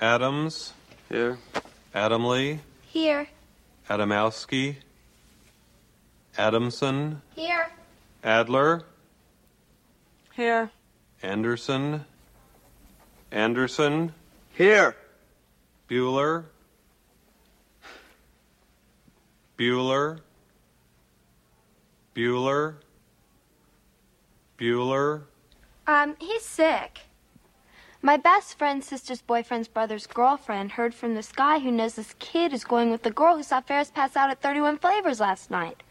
Adams, Here. Adamley, Here. Adamowski, Adamson, Here. Adler, Here. Anderson, Anderson, Here. Bueller, Bueller, Bueller, Bueller, Um, he's sick. My best friend's sister's boyfriend's brother's girlfriend heard from this guy who knows this kid is going with the girl who saw Ferris pass out at 31 Flavors last night.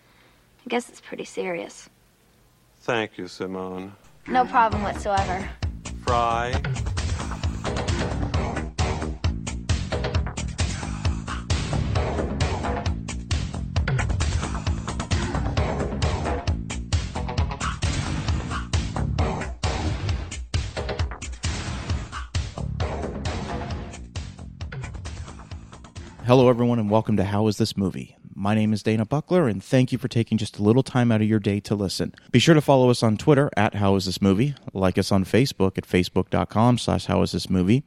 I guess it's pretty serious. Thank you, Simone. No problem whatsoever. Fry, Hello, everyone, and welcome to How Is This Movie? My name is Dana Buckler, and thank you for taking just a little time out of your day to listen. Be sure to follow us on Twitter at How Is This Movie, like us on Facebook at facebook.com slash How Is This Movie,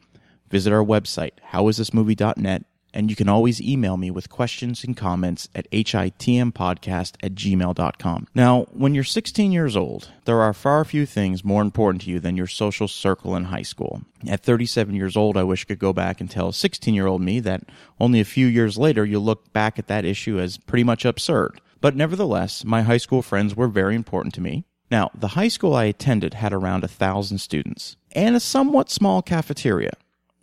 visit our website, howisthismovie.net, and you can always email me with questions and comments at hitmpodcast at gmail.com. Now, when you're 16 years old, there are far few things more important to you than your social circle in high school. At 37 years old, I wish I could go back and tell 16 year old me that only a few years later you'll look back at that issue as pretty much absurd. But nevertheless, my high school friends were very important to me. Now, the high school I attended had around a thousand students and a somewhat small cafeteria.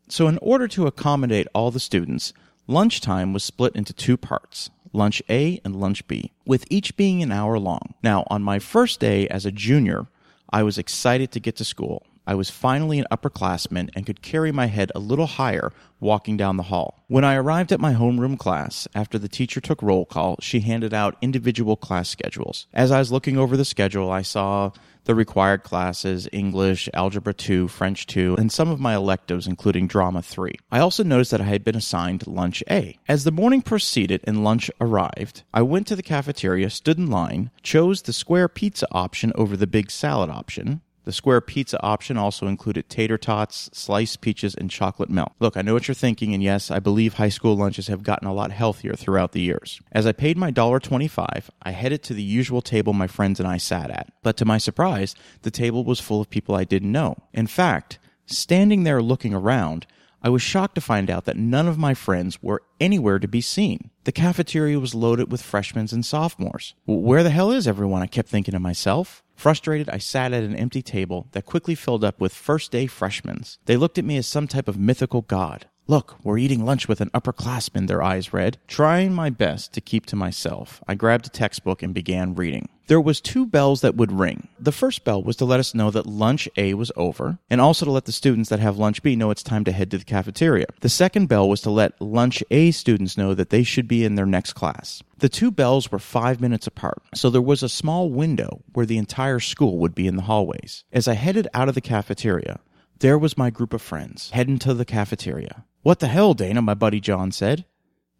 So, in order to accommodate all the students, lunchtime was split into two parts lunch A and lunch B, with each being an hour long. Now, on my first day as a junior, I was excited to get to school. I was finally an upperclassman and could carry my head a little higher walking down the hall. When I arrived at my homeroom class, after the teacher took roll call, she handed out individual class schedules. As I was looking over the schedule, I saw the required classes English, Algebra 2, French 2, and some of my electives, including Drama 3. I also noticed that I had been assigned Lunch A. As the morning proceeded and lunch arrived, I went to the cafeteria, stood in line, chose the square pizza option over the big salad option, the square pizza option also included tater tots, sliced peaches, and chocolate milk. Look, I know what you're thinking, and yes, I believe high school lunches have gotten a lot healthier throughout the years. As I paid my $1.25, I headed to the usual table my friends and I sat at. But to my surprise, the table was full of people I didn't know. In fact, standing there looking around, I was shocked to find out that none of my friends were anywhere to be seen. The cafeteria was loaded with freshmen and sophomores. Where the hell is everyone? I kept thinking to myself. Frustrated, I sat at an empty table that quickly filled up with first day freshmen. They looked at me as some type of mythical god. Look, we're eating lunch with an upperclassman, their eyes read. Trying my best to keep to myself, I grabbed a textbook and began reading. There was two bells that would ring. The first bell was to let us know that lunch A was over, and also to let the students that have lunch B know it's time to head to the cafeteria. The second bell was to let lunch A students know that they should be in their next class. The two bells were five minutes apart, so there was a small window where the entire school would be in the hallways. As I headed out of the cafeteria, there was my group of friends heading to the cafeteria. What the hell, Dana? My buddy John said.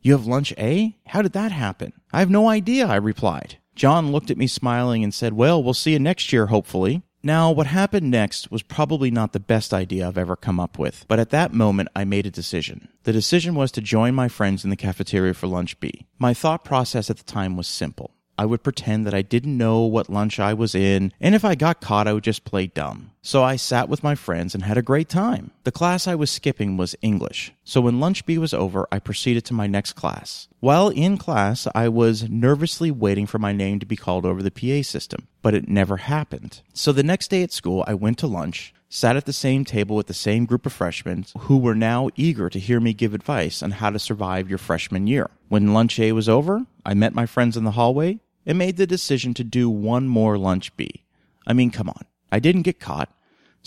You have lunch A? How did that happen? I have no idea, I replied. John looked at me smiling and said, Well, we'll see you next year, hopefully. Now, what happened next was probably not the best idea I've ever come up with, but at that moment I made a decision. The decision was to join my friends in the cafeteria for lunch B. My thought process at the time was simple. I would pretend that I didn't know what lunch I was in, and if I got caught, I would just play dumb. So I sat with my friends and had a great time. The class I was skipping was English, so when lunch B was over, I proceeded to my next class. While in class, I was nervously waiting for my name to be called over the PA system, but it never happened. So the next day at school, I went to lunch, sat at the same table with the same group of freshmen who were now eager to hear me give advice on how to survive your freshman year. When lunch A was over, I met my friends in the hallway and made the decision to do one more lunch B. I mean, come on. I didn't get caught.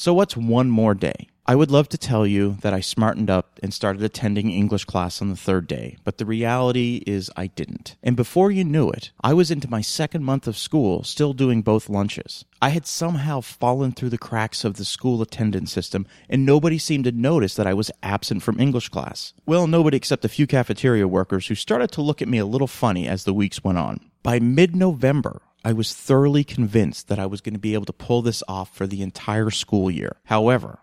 So what's one more day? I would love to tell you that I smartened up and started attending English class on the third day, but the reality is I didn't. And before you knew it, I was into my second month of school still doing both lunches. I had somehow fallen through the cracks of the school attendance system, and nobody seemed to notice that I was absent from English class. Well, nobody except a few cafeteria workers who started to look at me a little funny as the weeks went on. By mid November, I was thoroughly convinced that I was going to be able to pull this off for the entire school year. However,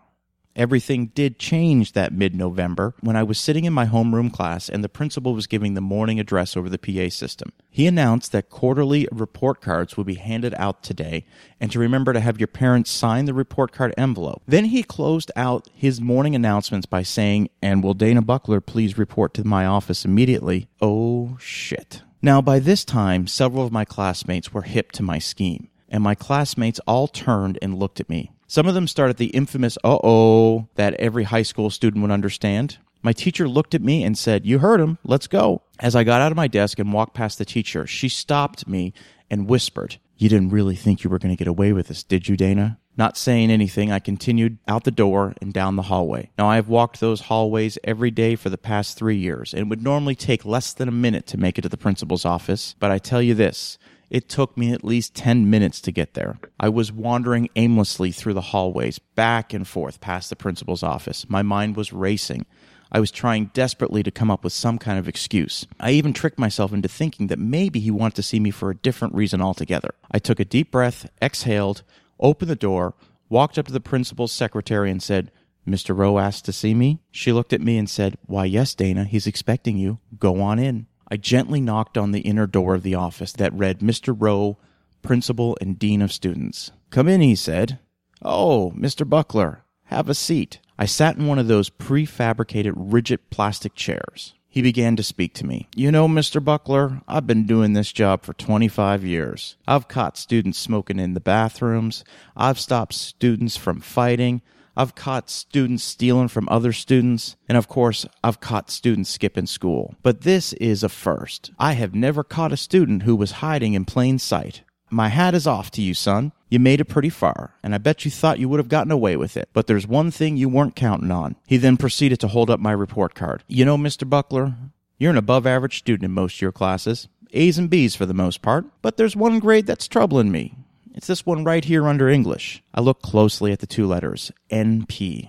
Everything did change that mid November when I was sitting in my homeroom class and the principal was giving the morning address over the PA system. He announced that quarterly report cards would be handed out today and to remember to have your parents sign the report card envelope. Then he closed out his morning announcements by saying, And will Dana Buckler please report to my office immediately? Oh, shit. Now, by this time, several of my classmates were hip to my scheme, and my classmates all turned and looked at me. Some of them started the infamous uh oh that every high school student would understand. My teacher looked at me and said, You heard him, let's go. As I got out of my desk and walked past the teacher, she stopped me and whispered, You didn't really think you were going to get away with this, did you, Dana? Not saying anything, I continued out the door and down the hallway. Now, I have walked those hallways every day for the past three years, and it would normally take less than a minute to make it to the principal's office. But I tell you this, it took me at least 10 minutes to get there. I was wandering aimlessly through the hallways, back and forth past the principal's office. My mind was racing. I was trying desperately to come up with some kind of excuse. I even tricked myself into thinking that maybe he wanted to see me for a different reason altogether. I took a deep breath, exhaled, opened the door, walked up to the principal's secretary, and said, Mr. Rowe asked to see me. She looked at me and said, Why, yes, Dana, he's expecting you. Go on in. I gently knocked on the inner door of the office that read Mr. Rowe, Principal and Dean of Students. Come in, he said. Oh, Mr. Buckler, have a seat. I sat in one of those prefabricated rigid plastic chairs. He began to speak to me. You know, Mr. Buckler, I've been doing this job for 25 years. I've caught students smoking in the bathrooms. I've stopped students from fighting. I've caught students stealing from other students, and of course, I've caught students skipping school. But this is a first. I have never caught a student who was hiding in plain sight. My hat is off to you, son. You made it pretty far, and I bet you thought you would have gotten away with it. But there's one thing you weren't counting on. He then proceeded to hold up my report card. You know, Mr. Buckler, you're an above average student in most of your classes. A's and B's for the most part. But there's one grade that's troubling me. It's this one right here under English. I looked closely at the two letters NP.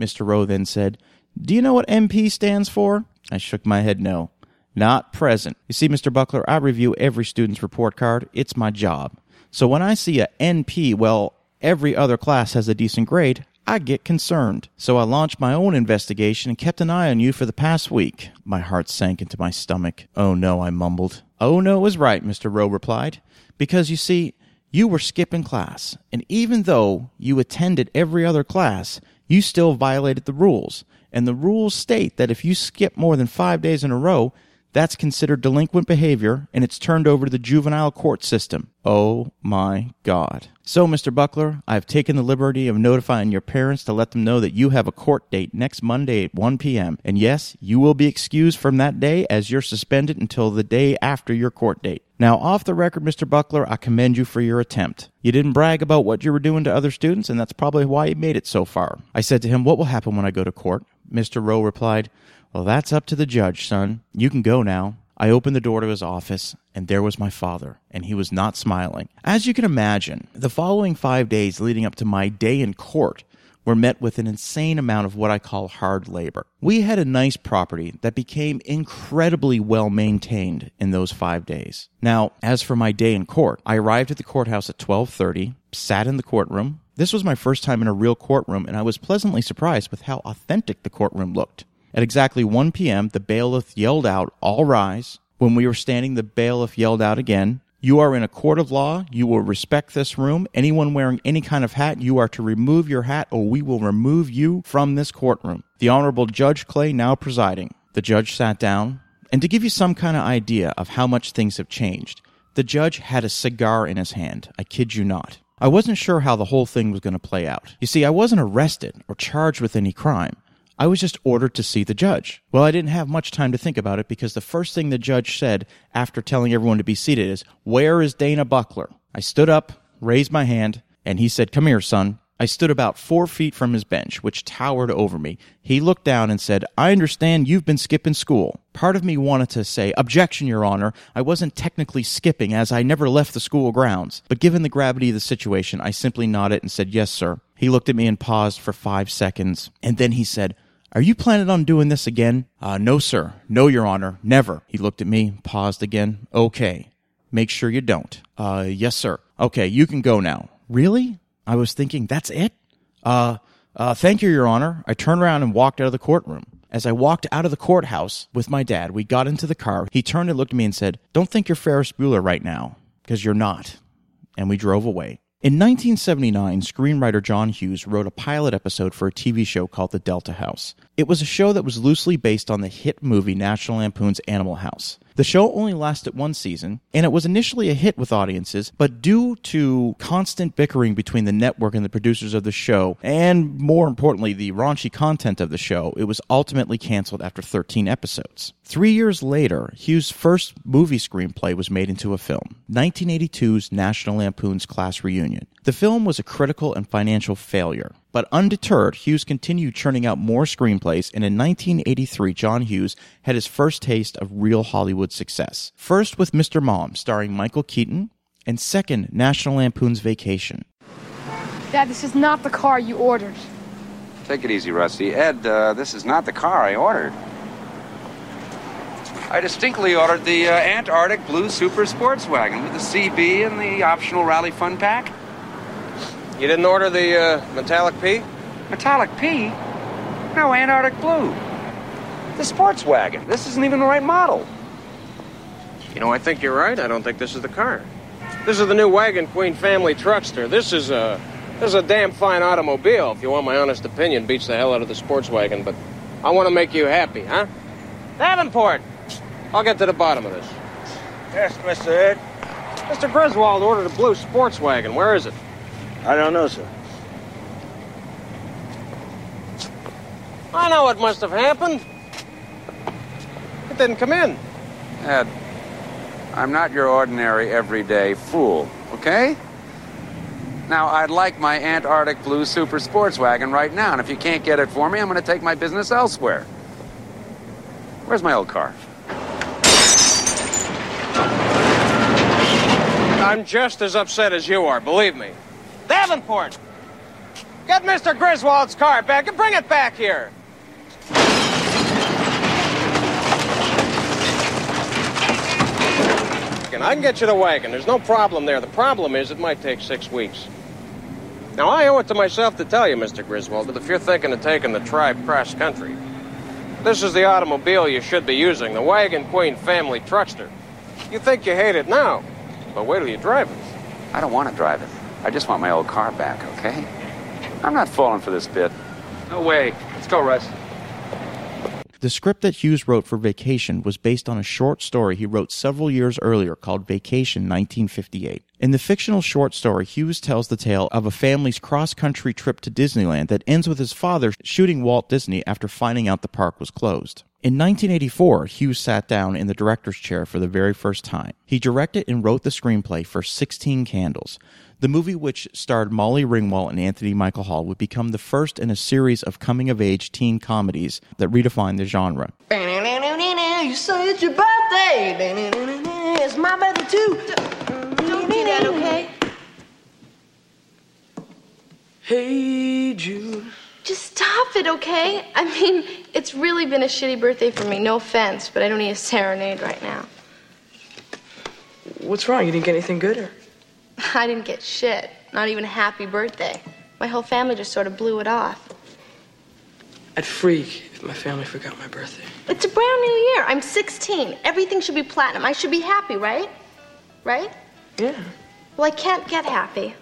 Mr. Rowe then said, Do you know what NP stands for? I shook my head no. Not present. You see, Mr. Buckler, I review every student's report card. It's my job. So when I see a NP, well, every other class has a decent grade, I get concerned. So I launched my own investigation and kept an eye on you for the past week. My heart sank into my stomach. Oh no, I mumbled. Oh no is right, Mr. Rowe replied. Because you see, you were skipping class, and even though you attended every other class, you still violated the rules. And the rules state that if you skip more than five days in a row, that's considered delinquent behavior and it's turned over to the juvenile court system. Oh my God. So, Mr. Buckler, I have taken the liberty of notifying your parents to let them know that you have a court date next Monday at 1 p.m. And yes, you will be excused from that day as you're suspended until the day after your court date. Now, off the record, Mr. Buckler, I commend you for your attempt. You didn't brag about what you were doing to other students, and that's probably why you made it so far. I said to him, What will happen when I go to court? Mr. Rowe replied, well, that's up to the judge, son. You can go now. I opened the door to his office, and there was my father, and he was not smiling. As you can imagine, the following five days leading up to my day in court were met with an insane amount of what I call hard labor. We had a nice property that became incredibly well maintained in those 5 days. Now, as for my day in court, I arrived at the courthouse at 12:30, sat in the courtroom. This was my first time in a real courtroom and I was pleasantly surprised with how authentic the courtroom looked. At exactly 1 p.m., the bailiff yelled out, All rise. When we were standing, the bailiff yelled out again, You are in a court of law. You will respect this room. Anyone wearing any kind of hat, you are to remove your hat or we will remove you from this courtroom. The Honorable Judge Clay now presiding. The judge sat down. And to give you some kind of idea of how much things have changed, the judge had a cigar in his hand. I kid you not. I wasn't sure how the whole thing was going to play out. You see, I wasn't arrested or charged with any crime. I was just ordered to see the judge. Well, I didn't have much time to think about it because the first thing the judge said after telling everyone to be seated is, Where is Dana Buckler? I stood up, raised my hand, and he said, Come here, son. I stood about four feet from his bench, which towered over me. He looked down and said, I understand you've been skipping school. Part of me wanted to say, Objection, Your Honor. I wasn't technically skipping as I never left the school grounds. But given the gravity of the situation, I simply nodded and said, Yes, sir. He looked at me and paused for five seconds. And then he said, are you planning on doing this again? Uh, no, sir. No, Your Honor. Never. He looked at me, paused again. Okay. Make sure you don't. Uh, yes, sir. Okay, you can go now. Really? I was thinking, that's it? Uh, Uh, thank you, Your Honor. I turned around and walked out of the courtroom. As I walked out of the courthouse with my dad, we got into the car. He turned and looked at me and said, Don't think you're Ferris Bueller right now, because you're not. And we drove away. In 1979, screenwriter John Hughes wrote a pilot episode for a TV show called The Delta House. It was a show that was loosely based on the hit movie National Lampoon's Animal House. The show only lasted one season, and it was initially a hit with audiences, but due to constant bickering between the network and the producers of the show, and more importantly, the raunchy content of the show, it was ultimately canceled after 13 episodes. Three years later, Hughes' first movie screenplay was made into a film 1982's National Lampoon's Class Reunion. The film was a critical and financial failure. But undeterred, Hughes continued churning out more screenplays, and in 1983, John Hughes had his first taste of real Hollywood success. First with Mr. Mom, starring Michael Keaton, and second, National Lampoon's Vacation. Dad, this is not the car you ordered. Take it easy, Rusty. Ed, uh, this is not the car I ordered. I distinctly ordered the uh, Antarctic Blue Super Sports Wagon with the CB and the optional Rally Fun Pack. You didn't order the uh, metallic pea? Metallic pea? No, Antarctic Blue. The sports wagon. This isn't even the right model. You know, I think you're right. I don't think this is the car. This is the new Wagon Queen family truckster. This is a this is a damn fine automobile. If you want my honest opinion, beats the hell out of the sports wagon. But I want to make you happy, huh? Davenport, I'll get to the bottom of this. Yes, Mr. Ed. Mr. Griswold ordered a blue sports wagon. Where is it? I don't know, sir. I know what must have happened. It didn't come in. Ed, I'm not your ordinary everyday fool, okay? Now, I'd like my Antarctic Blue Super Sports Wagon right now, and if you can't get it for me, I'm going to take my business elsewhere. Where's my old car? I'm just as upset as you are, believe me. Davenport! Get Mr. Griswold's car back and bring it back here! I can get you the wagon. There's no problem there. The problem is it might take six weeks. Now, I owe it to myself to tell you, Mr. Griswold, that if you're thinking of taking the tribe cross country, this is the automobile you should be using, the Wagon Queen family truckster. You think you hate it now, but wait till you drive it. I don't want to drive it. I just want my old car back, okay? I'm not falling for this bit. No way. Let's go, Russ. The script that Hughes wrote for Vacation was based on a short story he wrote several years earlier called Vacation 1958. In the fictional short story, Hughes tells the tale of a family's cross country trip to Disneyland that ends with his father shooting Walt Disney after finding out the park was closed. In 1984, Hughes sat down in the director's chair for the very first time. He directed and wrote the screenplay for 16 Candles. The movie, which starred Molly Ringwald and Anthony Michael Hall, would become the first in a series of coming of age teen comedies that redefined the genre. You say it's your birthday. It's my birthday too. That, okay? Hey, Jude. Just stop it, okay? I mean, it's really been a shitty birthday for me. No offense, but I don't need a serenade right now. What's wrong? You didn't get anything good, or? I didn't get shit. Not even a happy birthday. My whole family just sort of blew it off. I'd freak if my family forgot my birthday. It's a brand new year. I'm 16. Everything should be platinum. I should be happy, right? Right? Yeah. Well, I can't get happy.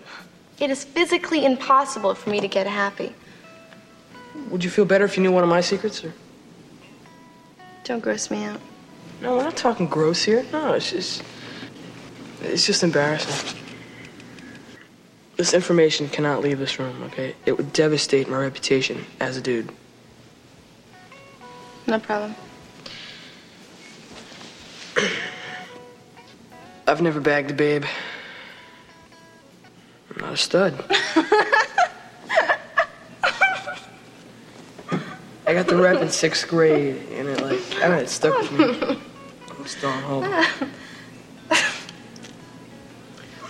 It is physically impossible for me to get happy. Would you feel better if you knew one of my secrets, or? Don't gross me out. No, we're not talking gross here. No, it's just. It's just embarrassing. This information cannot leave this room, okay? It would devastate my reputation as a dude. No problem. I've never bagged a babe. I'm not a stud. I got the rep in sixth grade, and it like, I don't know, it stuck with me. I'm still on hold.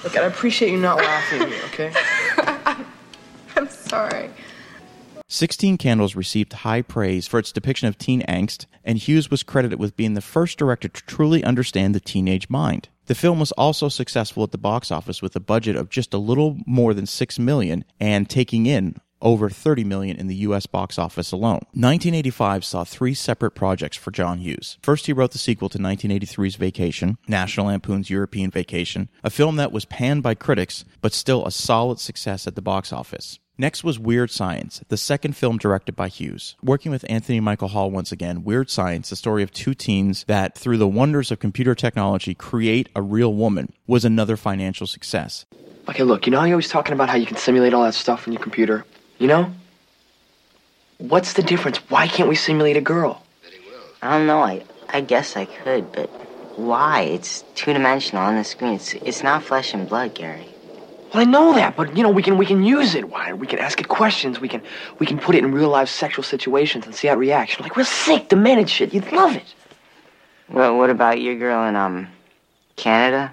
Look, I appreciate you not laughing at me, okay? I'm sorry. 16 Candles received high praise for its depiction of teen angst, and Hughes was credited with being the first director to truly understand the teenage mind. The film was also successful at the box office with a budget of just a little more than 6 million and taking in over 30 million in the US box office alone. 1985 saw three separate projects for John Hughes. First, he wrote the sequel to 1983's Vacation, National Lampoon's European Vacation, a film that was panned by critics but still a solid success at the box office. Next was Weird Science, the second film directed by Hughes. Working with Anthony Michael Hall once again, Weird Science, the story of two teens that, through the wonders of computer technology, create a real woman, was another financial success. Okay, look, you know how you're always talking about how you can simulate all that stuff on your computer? You know? What's the difference? Why can't we simulate a girl? I don't know. I, I guess I could, but why? It's two dimensional on the screen. It's, it's not flesh and blood, Gary. Well, I know that, but you know, we can we can use it. Why? We can ask it questions. We can we can put it in real life sexual situations and see how it reacts. Like real sick, demented shit. You'd love it. Well, what about your girl in um Canada?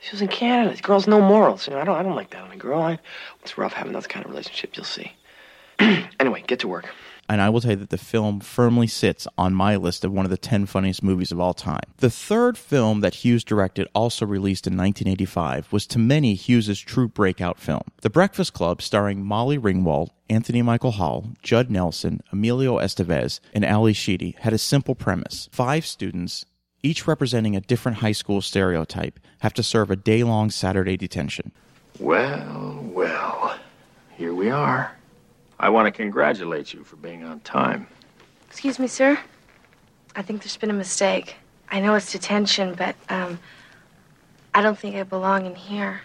She was in Canada. This girl's no morals. You know, I don't I don't like that on a girl. I, it's rough having that kind of relationship. You'll see. anyway, get to work. And I will tell you that the film firmly sits on my list of one of the 10 funniest movies of all time. The third film that Hughes directed, also released in 1985, was to many Hughes' true breakout film. The Breakfast Club, starring Molly Ringwald, Anthony Michael Hall, Judd Nelson, Emilio Estevez, and Ally Sheedy, had a simple premise. Five students, each representing a different high school stereotype, have to serve a day long Saturday detention. Well, well, here we are. I want to congratulate you for being on time. Excuse me, sir. I think there's been a mistake. I know it's detention, but um, I don't think I belong in here.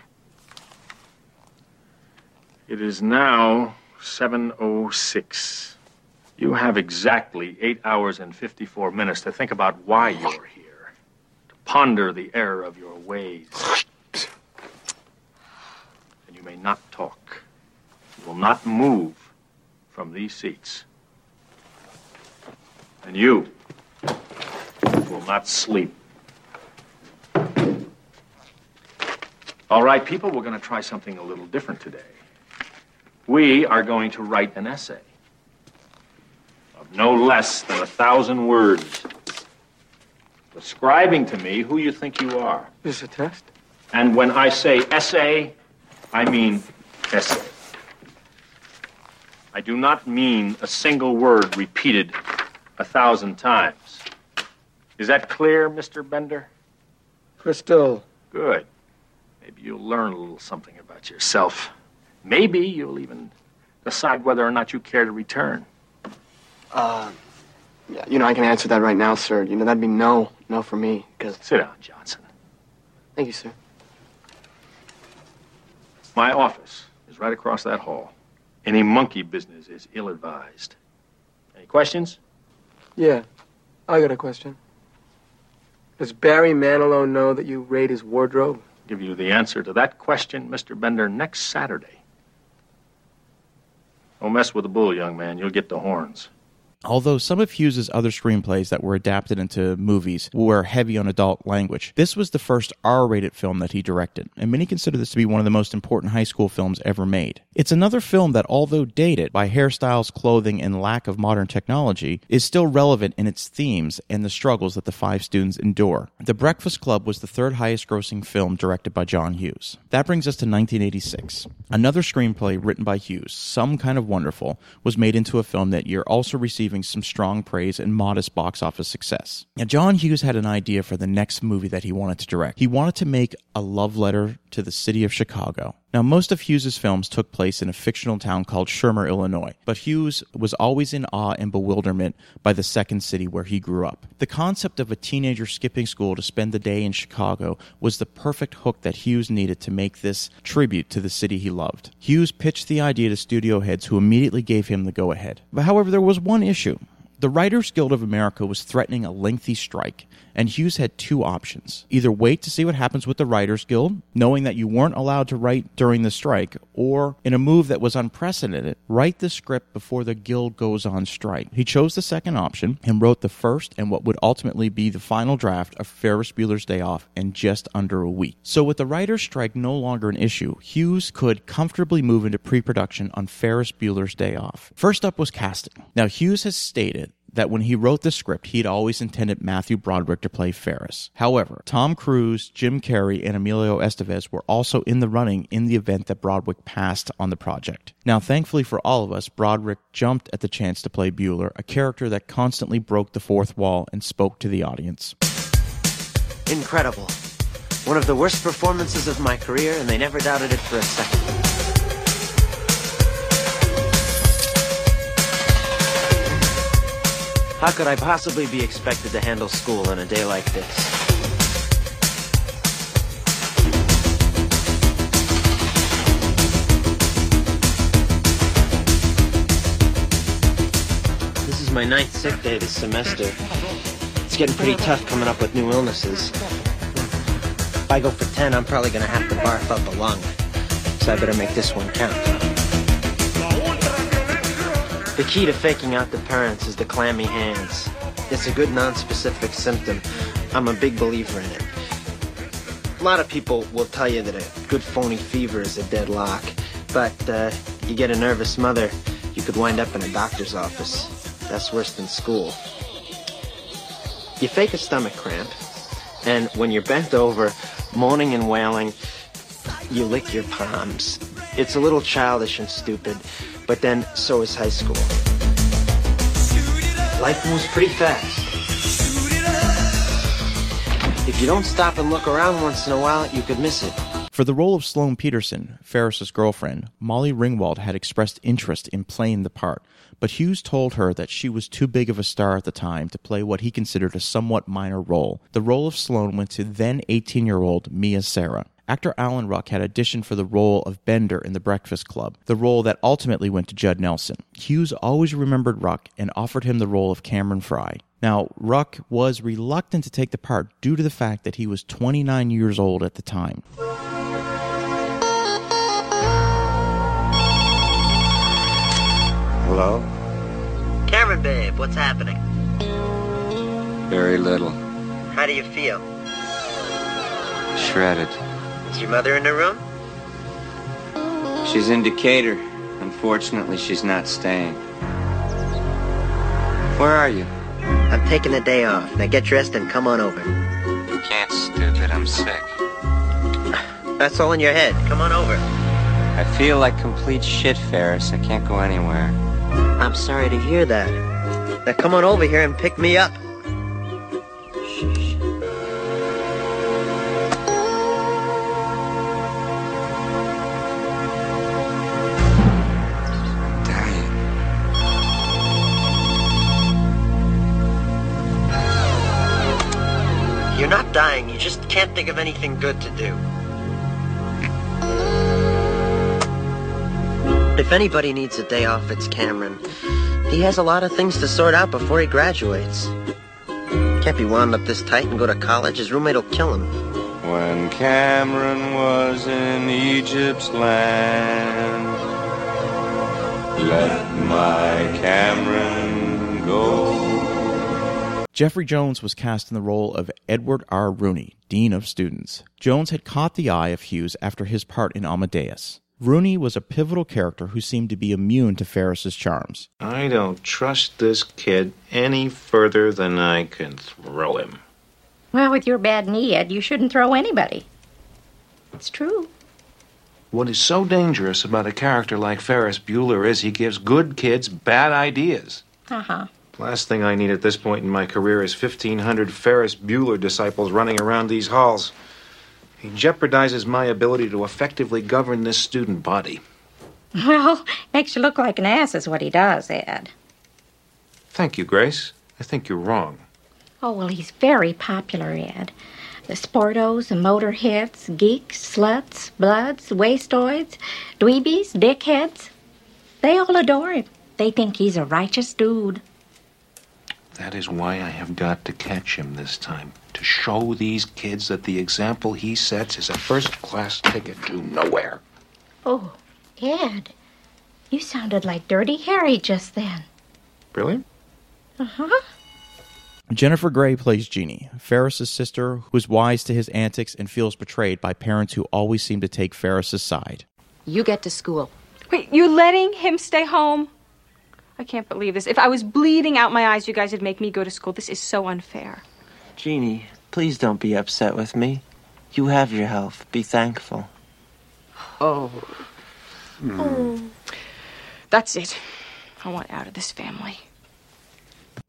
It is now 7.06. You have exactly eight hours and 54 minutes to think about why you're here, to ponder the error of your ways. And you may not talk. You will not move from these seats. And you will not sleep. All right, people, we're going to try something a little different today. We are going to write an essay of no less than a thousand words, describing to me who you think you are. This is this a test? And when I say essay, I mean essay. I do not mean a single word repeated a thousand times. Is that clear, Mr. Bender? Crystal. Good. Maybe you'll learn a little something about yourself. Maybe you'll even decide whether or not you care to return. Uh, yeah, you know, I can answer that right now, sir. You know, that'd be no, no for me, because... Sit down, Johnson. Thank you, sir. My office is right across that hall. Any monkey business is ill advised. Any questions? Yeah, I got a question. Does Barry Manilow know that you raid his wardrobe? Give you the answer to that question, Mr. Bender, next Saturday. Don't mess with the bull, young man. You'll get the horns. Although some of Hughes' other screenplays that were adapted into movies were heavy on adult language, this was the first R rated film that he directed, and many consider this to be one of the most important high school films ever made. It's another film that, although dated by hairstyles, clothing, and lack of modern technology, is still relevant in its themes and the struggles that the five students endure. The Breakfast Club was the third highest grossing film directed by John Hughes. That brings us to 1986. Another screenplay written by Hughes, Some Kind of Wonderful, was made into a film that year, also receiving some strong praise and modest box office success. Now, John Hughes had an idea for the next movie that he wanted to direct. He wanted to make a love letter to the city of Chicago. Now, most of Hughes's films took place in a fictional town called Shermer, Illinois, but Hughes was always in awe and bewilderment by the second city where he grew up. The concept of a teenager skipping school to spend the day in Chicago was the perfect hook that Hughes needed to make this tribute to the city he loved. Hughes pitched the idea to studio heads who immediately gave him the go ahead. But however, there was one issue. The Writers Guild of America was threatening a lengthy strike, and Hughes had two options. Either wait to see what happens with the Writers Guild, knowing that you weren't allowed to write during the strike, or, in a move that was unprecedented, write the script before the Guild goes on strike. He chose the second option and wrote the first and what would ultimately be the final draft of Ferris Bueller's Day Off in just under a week. So, with the writers' strike no longer an issue, Hughes could comfortably move into pre production on Ferris Bueller's Day Off. First up was casting. Now, Hughes has stated that when he wrote the script, he had always intended Matthew Broderick to play Ferris. However, Tom Cruise, Jim Carrey, and Emilio Estevez were also in the running in the event that Broderick passed on the project. Now, thankfully for all of us, Broderick jumped at the chance to play Bueller, a character that constantly broke the fourth wall and spoke to the audience. Incredible. One of the worst performances of my career, and they never doubted it for a second. How could I possibly be expected to handle school on a day like this? This is my ninth sick day this semester. It's getting pretty tough coming up with new illnesses. If I go for 10, I'm probably gonna have to barf up a lung. So I better make this one count. The key to faking out the parents is the clammy hands. It's a good non-specific symptom. I'm a big believer in it. A lot of people will tell you that a good phony fever is a deadlock, but uh, you get a nervous mother, you could wind up in a doctor's office. That's worse than school. You fake a stomach cramp, and when you're bent over, moaning and wailing, you lick your palms. It's a little childish and stupid, but then so is high school. Life moves pretty fast. If you don't stop and look around once in a while, you could miss it. For the role of Sloane Peterson, Ferris's girlfriend, Molly Ringwald had expressed interest in playing the part, but Hughes told her that she was too big of a star at the time to play what he considered a somewhat minor role. The role of Sloane went to then 18 year old Mia Sara. Actor Alan Ruck had auditioned for the role of Bender in The Breakfast Club, the role that ultimately went to Judd Nelson. Hughes always remembered Ruck and offered him the role of Cameron Fry. Now, Ruck was reluctant to take the part due to the fact that he was 29 years old at the time. Hello? Cameron, babe, what's happening? Very little. How do you feel? Shredded. Is your mother in the room? She's in Decatur. Unfortunately, she's not staying. Where are you? I'm taking the day off. Now get dressed and come on over. You can't, stupid. I'm sick. That's all in your head. Come on over. I feel like complete shit, Ferris. I can't go anywhere. I'm sorry to hear that. Now come on over here and pick me up. Can't think of anything good to do. If anybody needs a day off, it's Cameron. He has a lot of things to sort out before he graduates. Can't be wound up this tight and go to college. His roommate will kill him. When Cameron was in Egypt's land, let my Cameron go. Jeffrey Jones was cast in the role of Edward R. Rooney, Dean of Students. Jones had caught the eye of Hughes after his part in Amadeus. Rooney was a pivotal character who seemed to be immune to Ferris's charms. I don't trust this kid any further than I can throw him. Well, with your bad knee, Ed, you shouldn't throw anybody. It's true. What is so dangerous about a character like Ferris Bueller is he gives good kids bad ideas. Uh huh. Last thing I need at this point in my career is 1,500 Ferris Bueller disciples running around these halls. He jeopardizes my ability to effectively govern this student body. Well, makes you look like an ass, is what he does, Ed. Thank you, Grace. I think you're wrong. Oh, well, he's very popular, Ed. The sportos, the motorheads, geeks, sluts, bloods, wastoids, dweebies, dickheads. They all adore him. They think he's a righteous dude. That is why I have got to catch him this time. To show these kids that the example he sets is a first class ticket to nowhere. Oh, Ed, you sounded like Dirty Harry just then. Really? Uh huh. Jennifer Grey plays Jeannie, Ferris's sister who is wise to his antics and feels betrayed by parents who always seem to take Ferris's side. You get to school. Wait, you're letting him stay home? I can't believe this. If I was bleeding out my eyes, you guys would make me go to school. This is so unfair. Jeannie, please don't be upset with me. You have your health. Be thankful. Oh. Oh. That's it. I want out of this family.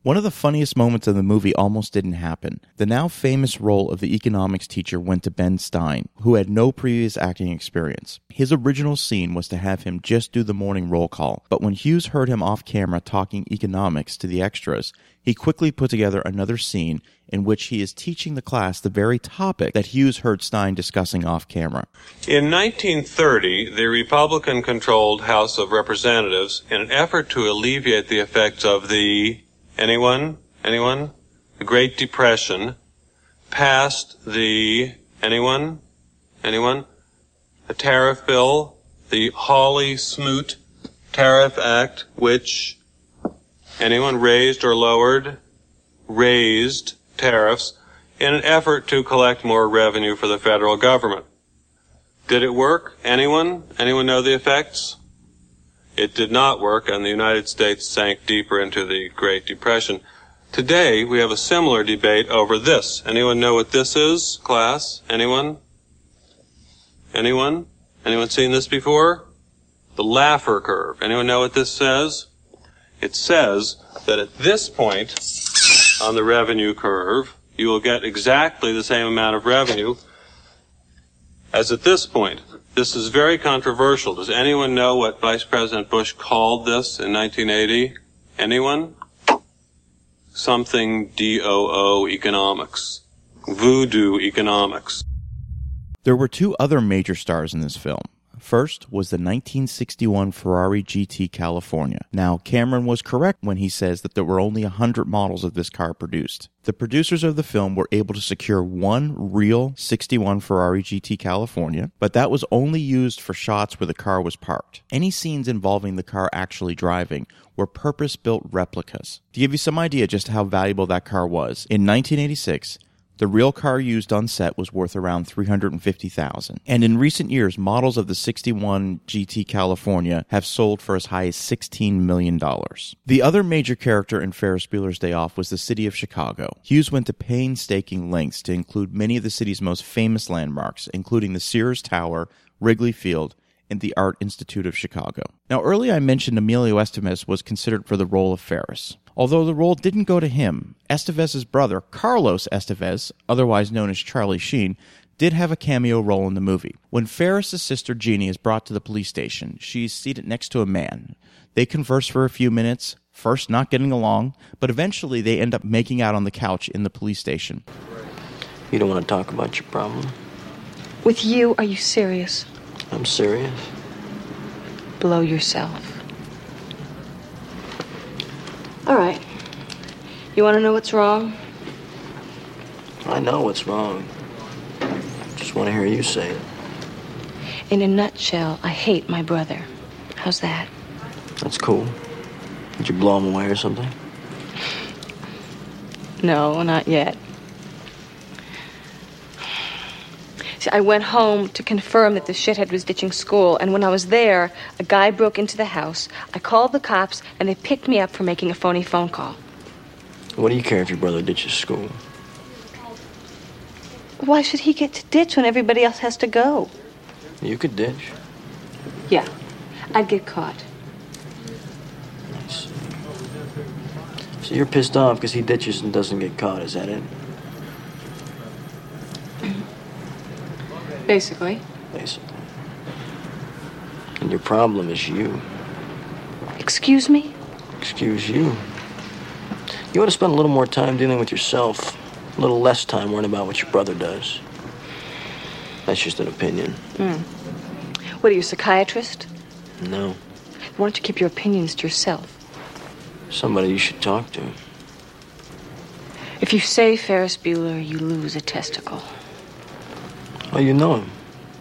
One of the funniest moments of the movie almost didn't happen. The now famous role of the economics teacher went to Ben Stein, who had no previous acting experience. His original scene was to have him just do the morning roll call, but when Hughes heard him off camera talking economics to the extras, he quickly put together another scene in which he is teaching the class the very topic that Hughes heard Stein discussing off camera. In 1930, the Republican controlled House of Representatives, in an effort to alleviate the effects of the anyone, anyone, the Great Depression, passed the anyone, anyone, a tariff bill, the Hawley Smoot Tariff Act, which anyone raised or lowered, raised tariffs in an effort to collect more revenue for the federal government. Did it work? Anyone? Anyone know the effects? It did not work, and the United States sank deeper into the Great Depression. Today, we have a similar debate over this. Anyone know what this is, class? Anyone? Anyone? Anyone seen this before? The Laffer curve. Anyone know what this says? It says that at this point on the revenue curve, you will get exactly the same amount of revenue as at this point. This is very controversial. Does anyone know what Vice President Bush called this in 1980? Anyone? Something DOO economics. Voodoo economics. There were two other major stars in this film. First was the 1961 Ferrari GT California. Now, Cameron was correct when he says that there were only 100 models of this car produced. The producers of the film were able to secure one real 61 Ferrari GT California, but that was only used for shots where the car was parked. Any scenes involving the car actually driving were purpose built replicas. To give you some idea just how valuable that car was, in 1986, the real car used on set was worth around 350,000. And in recent years, models of the 61 GT California have sold for as high as 16 million dollars. The other major character in Ferris Bueller's Day Off was the city of Chicago. Hughes went to painstaking lengths to include many of the city's most famous landmarks, including the Sears Tower, Wrigley Field, and the Art Institute of Chicago. Now, earlier I mentioned Emilio Estevez was considered for the role of Ferris. Although the role didn't go to him, Estevez's brother, Carlos Estevez, otherwise known as Charlie Sheen, did have a cameo role in the movie. When Ferris's sister Jeannie is brought to the police station, she's seated next to a man. They converse for a few minutes, first not getting along, but eventually they end up making out on the couch in the police station. You don't want to talk about your problem? With you, are you serious? I'm serious. Blow yourself. All right. You want to know what's wrong? I know what's wrong. Just want to hear you say it. In a nutshell, I hate my brother. How's that? That's cool. Did you blow him away or something? No, not yet. See, I went home to confirm that the shithead was ditching school, and when I was there, a guy broke into the house. I called the cops, and they picked me up for making a phony phone call. What do you care if your brother ditches school? Why should he get to ditch when everybody else has to go? You could ditch. Yeah, I'd get caught. So you're pissed off because he ditches and doesn't get caught, is that it? Basically. Basically. And your problem is you. Excuse me? Excuse you. You ought to spend a little more time dealing with yourself, a little less time worrying about what your brother does. That's just an opinion. Hmm. What are you, a psychiatrist? No. Why don't you keep your opinions to yourself? Somebody you should talk to. If you say Ferris Bueller, you lose a testicle. Oh, you know him.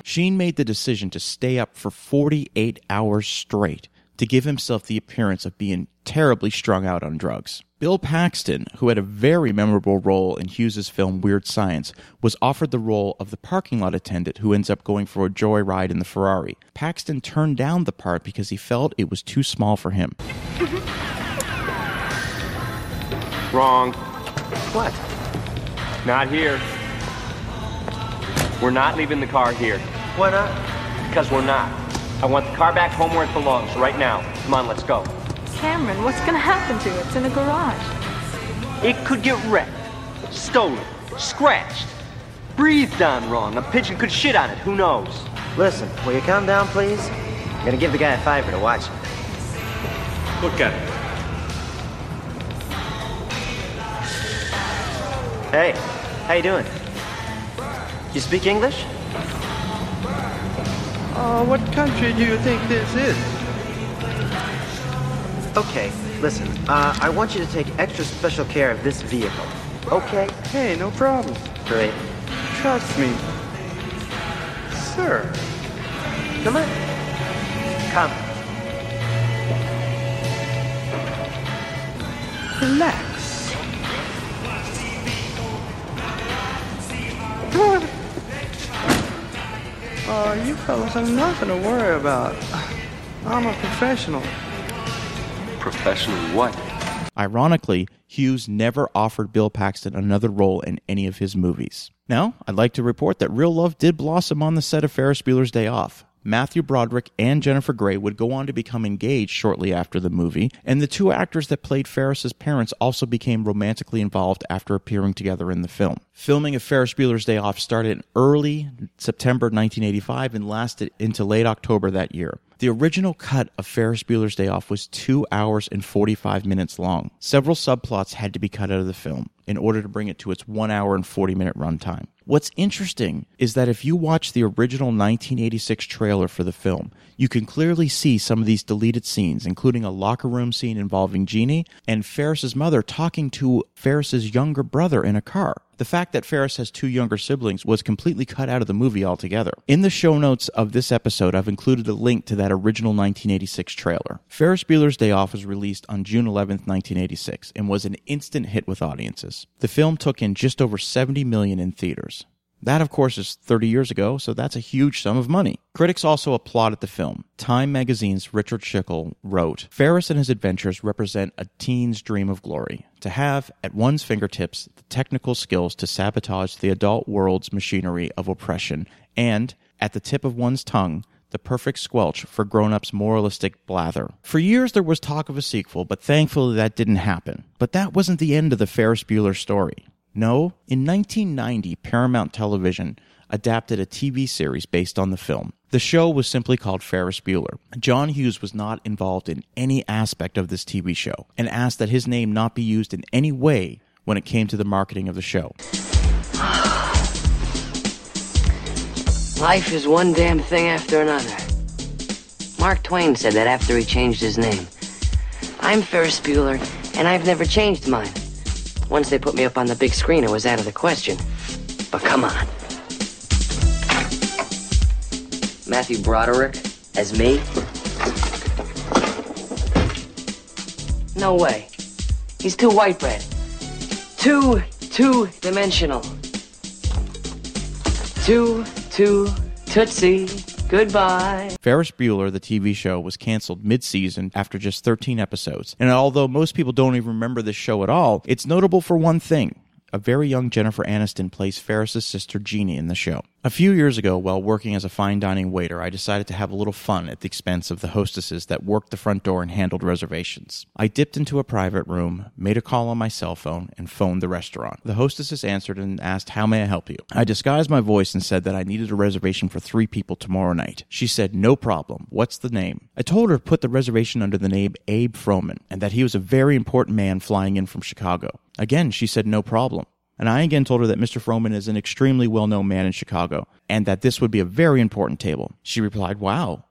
Sheen made the decision to stay up for 48 hours straight to give himself the appearance of being terribly strung out on drugs. Bill Paxton, who had a very memorable role in Hughes's film Weird Science, was offered the role of the parking lot attendant who ends up going for a joyride in the Ferrari. Paxton turned down the part because he felt it was too small for him. Wrong. What? Not here. We're not leaving the car here. Why not? Because we're not. I want the car back home where it belongs, right now. Come on, let's go. Cameron, what's gonna happen to it? It's in a garage. It could get wrecked, stolen, scratched, breathed on wrong. A pigeon could shit on it. Who knows? Listen, will you calm down, please? I'm gonna give the guy a fiver to watch him. Look at it. Hey, how you doing? You speak English? Uh, what country do you think this is? Okay, listen. Uh, I want you to take extra special care of this vehicle. Okay? Hey, no problem. Great. Trust me. Sir. Come on. Come. Relax. Uh, you fellas have nothing to worry about. I'm a professional. Professional what? Ironically, Hughes never offered Bill Paxton another role in any of his movies. Now, I'd like to report that real love did blossom on the set of Ferris Bueller's Day Off. Matthew Broderick and Jennifer Grey would go on to become engaged shortly after the movie, and the two actors that played Ferris's parents also became romantically involved after appearing together in the film. Filming of Ferris Bueller's Day Off started in early September 1985 and lasted into late October that year. The original cut of Ferris Bueller's Day Off was 2 hours and 45 minutes long. Several subplots had to be cut out of the film in order to bring it to its 1 hour and 40 minute runtime. What's interesting is that if you watch the original 1986 trailer for the film, you can clearly see some of these deleted scenes, including a locker room scene involving Jeannie and Ferris's mother talking to Ferris's younger brother in a car. The fact that Ferris has two younger siblings was completely cut out of the movie altogether. In the show notes of this episode, I've included a link to that original 1986 trailer. Ferris Bueller's Day Off was released on June 11, 1986, and was an instant hit with audiences. The film took in just over 70 million in theaters. That, of course, is 30 years ago, so that's a huge sum of money. Critics also applauded the film. Time magazine's Richard Schickel wrote Ferris and his adventures represent a teen's dream of glory. To have, at one's fingertips, the technical skills to sabotage the adult world's machinery of oppression, and, at the tip of one's tongue, the perfect squelch for grown ups' moralistic blather. For years there was talk of a sequel, but thankfully that didn't happen. But that wasn't the end of the Ferris Bueller story. No, in 1990, Paramount Television adapted a TV series based on the film. The show was simply called Ferris Bueller. John Hughes was not involved in any aspect of this TV show and asked that his name not be used in any way when it came to the marketing of the show. Life is one damn thing after another. Mark Twain said that after he changed his name. I'm Ferris Bueller, and I've never changed mine. Once they put me up on the big screen, it was out of the question. But come on. Matthew Broderick as me? No way. He's too white bread. Too, two dimensional. Too, too, tootsie. Goodbye. Ferris Bueller, the TV show, was canceled mid season after just 13 episodes. And although most people don't even remember this show at all, it's notable for one thing. A very young Jennifer Aniston plays Ferris's sister Jeannie in the show. A few years ago, while working as a fine dining waiter, I decided to have a little fun at the expense of the hostesses that worked the front door and handled reservations. I dipped into a private room, made a call on my cell phone, and phoned the restaurant. The hostesses answered and asked, How may I help you? I disguised my voice and said that I needed a reservation for three people tomorrow night. She said, No problem. What's the name? I told her to put the reservation under the name Abe Froman and that he was a very important man flying in from Chicago. Again, she said, No problem. And I again told her that Mr. Froman is an extremely well known man in Chicago and that this would be a very important table. She replied, Wow,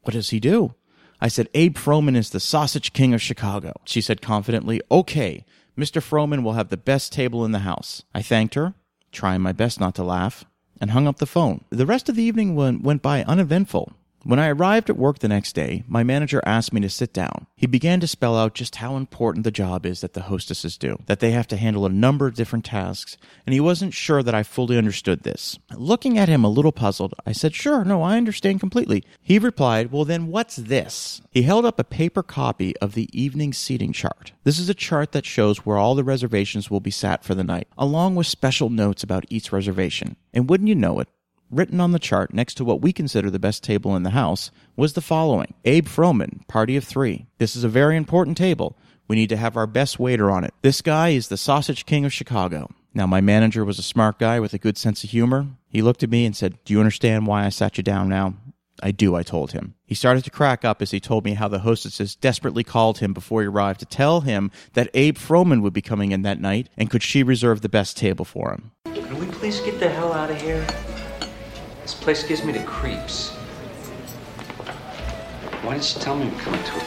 what does he do? I said, Abe Froman is the sausage king of Chicago. She said confidently, Okay, Mr. Froman will have the best table in the house. I thanked her, trying my best not to laugh, and hung up the phone. The rest of the evening went, went by uneventful. When I arrived at work the next day, my manager asked me to sit down. He began to spell out just how important the job is that the hostesses do, that they have to handle a number of different tasks, and he wasn't sure that I fully understood this. Looking at him a little puzzled, I said, Sure, no, I understand completely. He replied, Well, then what's this? He held up a paper copy of the evening seating chart. This is a chart that shows where all the reservations will be sat for the night, along with special notes about each reservation. And wouldn't you know it, Written on the chart next to what we consider the best table in the house was the following Abe Froman, party of three. This is a very important table. We need to have our best waiter on it. This guy is the Sausage King of Chicago. Now, my manager was a smart guy with a good sense of humor. He looked at me and said, Do you understand why I sat you down now? I do, I told him. He started to crack up as he told me how the hostesses desperately called him before he arrived to tell him that Abe Froman would be coming in that night and could she reserve the best table for him. Can we please get the hell out of here? This place gives me the creeps. Why didn't you tell me to coming to it?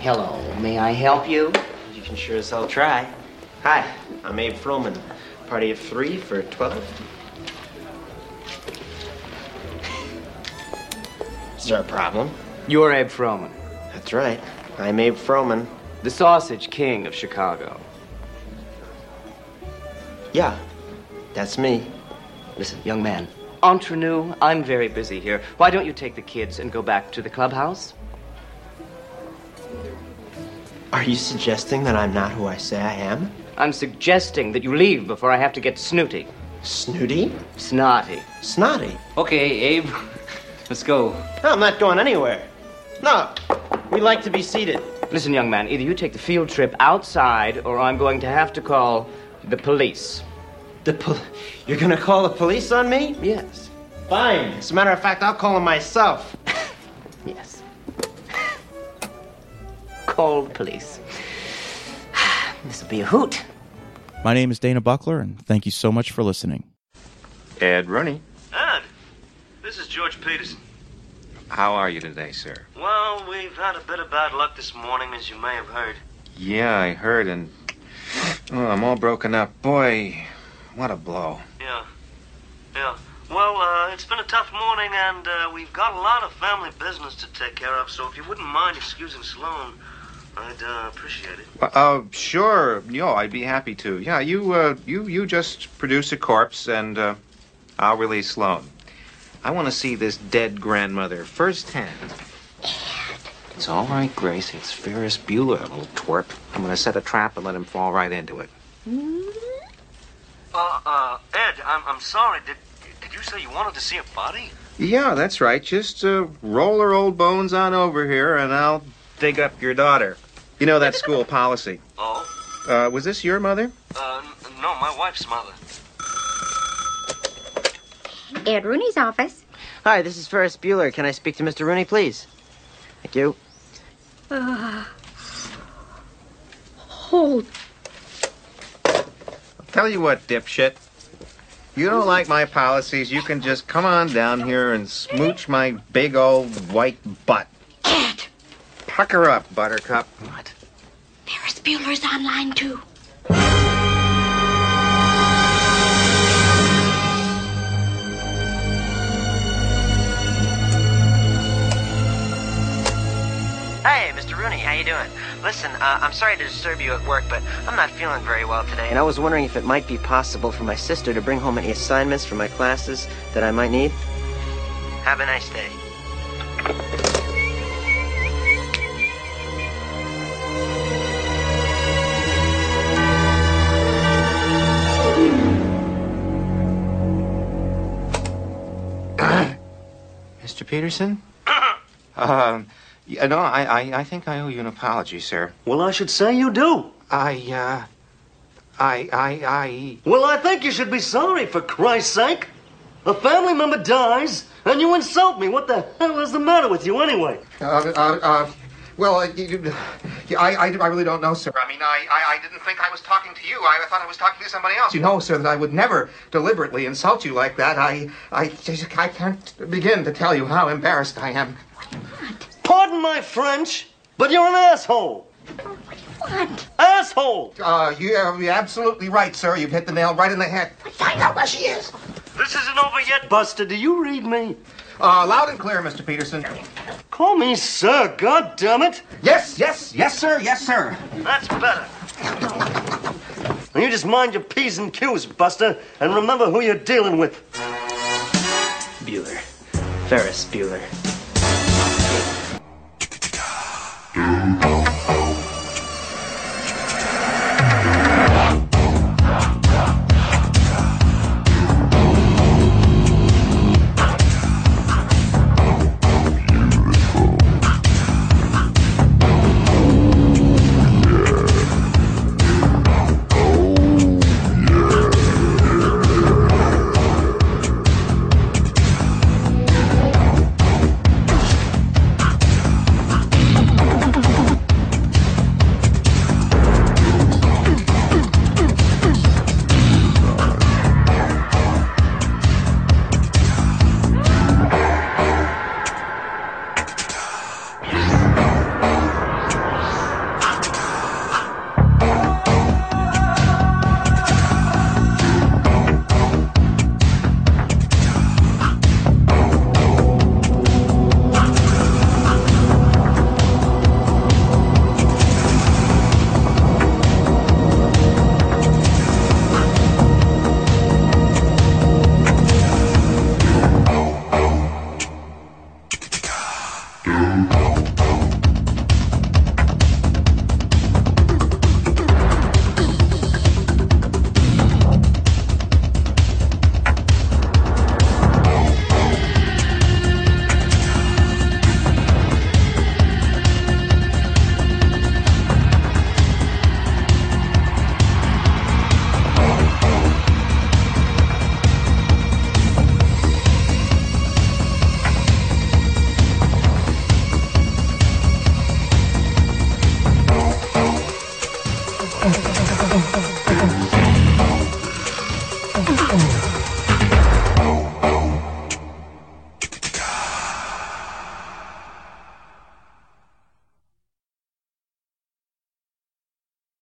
Hello, may I help you? You can sure as hell try. Hi, I'm Abe Froman. Party of three for 12. Is there a problem? You're Abe Froman. That's right. I'm Abe Froman. The Sausage King of Chicago. Yeah, that's me. Listen, young man. Entre nous, I'm very busy here. Why don't you take the kids and go back to the clubhouse? Are you suggesting that I'm not who I say I am? I'm suggesting that you leave before I have to get snooty. Snooty? Snotty. Snotty? Okay, Abe. Let's go. No, I'm not going anywhere. No, we like to be seated. Listen, young man, either you take the field trip outside or I'm going to have to call the police. The pol- You're gonna call the police on me? Yes. Fine. As a matter of fact, I'll call them myself. Yes. Call the police. This'll be a hoot. My name is Dana Buckler, and thank you so much for listening. Ed Rooney. Ed, this is George Peterson. How are you today, sir? Well, we've had a bit of bad luck this morning, as you may have heard. Yeah, I heard, and oh, I'm all broken up. Boy, what a blow. Yeah. Yeah. Well, uh, it's been a tough morning, and uh, we've got a lot of family business to take care of, so if you wouldn't mind excusing Sloane, I'd uh, appreciate it. Uh, uh, sure. No, I'd be happy to. Yeah, you, uh, you, you just produce a corpse, and uh, I'll release Sloane. I want to see this dead grandmother firsthand. It's all right, Grace. It's Ferris Bueller, a little twerp. I'm going to set a trap and let him fall right into it. Uh, uh, Ed, I'm, I'm sorry. Did, did you say you wanted to see a body? Yeah, that's right. Just uh, roll her old bones on over here, and I'll dig up your daughter. You know that school policy. Oh? Uh, was this your mother? Uh, n- no, my wife's mother. Ed Rooney's office. Hi, this is Ferris Bueller. Can I speak to Mr. Rooney, please? Thank you. Uh, hold. Tell you what, dipshit. You don't like my policies, you can just come on down here and smooch my big old white butt. Ed, Pucker up, buttercup. What? Ferris Bueller's online too. Hey, Mr. Rooney, how you doing? Listen, uh, I'm sorry to disturb you at work, but I'm not feeling very well today, and I was wondering if it might be possible for my sister to bring home any assignments for my classes that I might need. Have a nice day. Mr. Peterson? um, yeah, no, I, I, I think I owe you an apology, sir. Well, I should say you do. I, uh, I, I, I. Well, I think you should be sorry, for Christ's sake. A family member dies, and you insult me. What the hell is the matter with you, anyway? Uh, uh, uh, well, uh, you, you, I, I, I really don't know, sir. I mean, I, I, I didn't think I was talking to you. I, I thought I was talking to somebody else. You know, sir, that I would never deliberately insult you like that. I, I, I can't begin to tell you how embarrassed I am. Pardon my French, but you're an asshole. What? Asshole! Uh, you are you're absolutely right, sir. You've hit the nail right in the head. Find out where she is. This isn't over yet, Buster. Do you read me? Uh, loud and clear, Mr. Peterson. Call me sir, God damn it. Yes, yes, yes, sir, yes, sir. That's better. Now you just mind your P's and Q's, Buster, and remember who you're dealing with. Bueller. Ferris Bueller.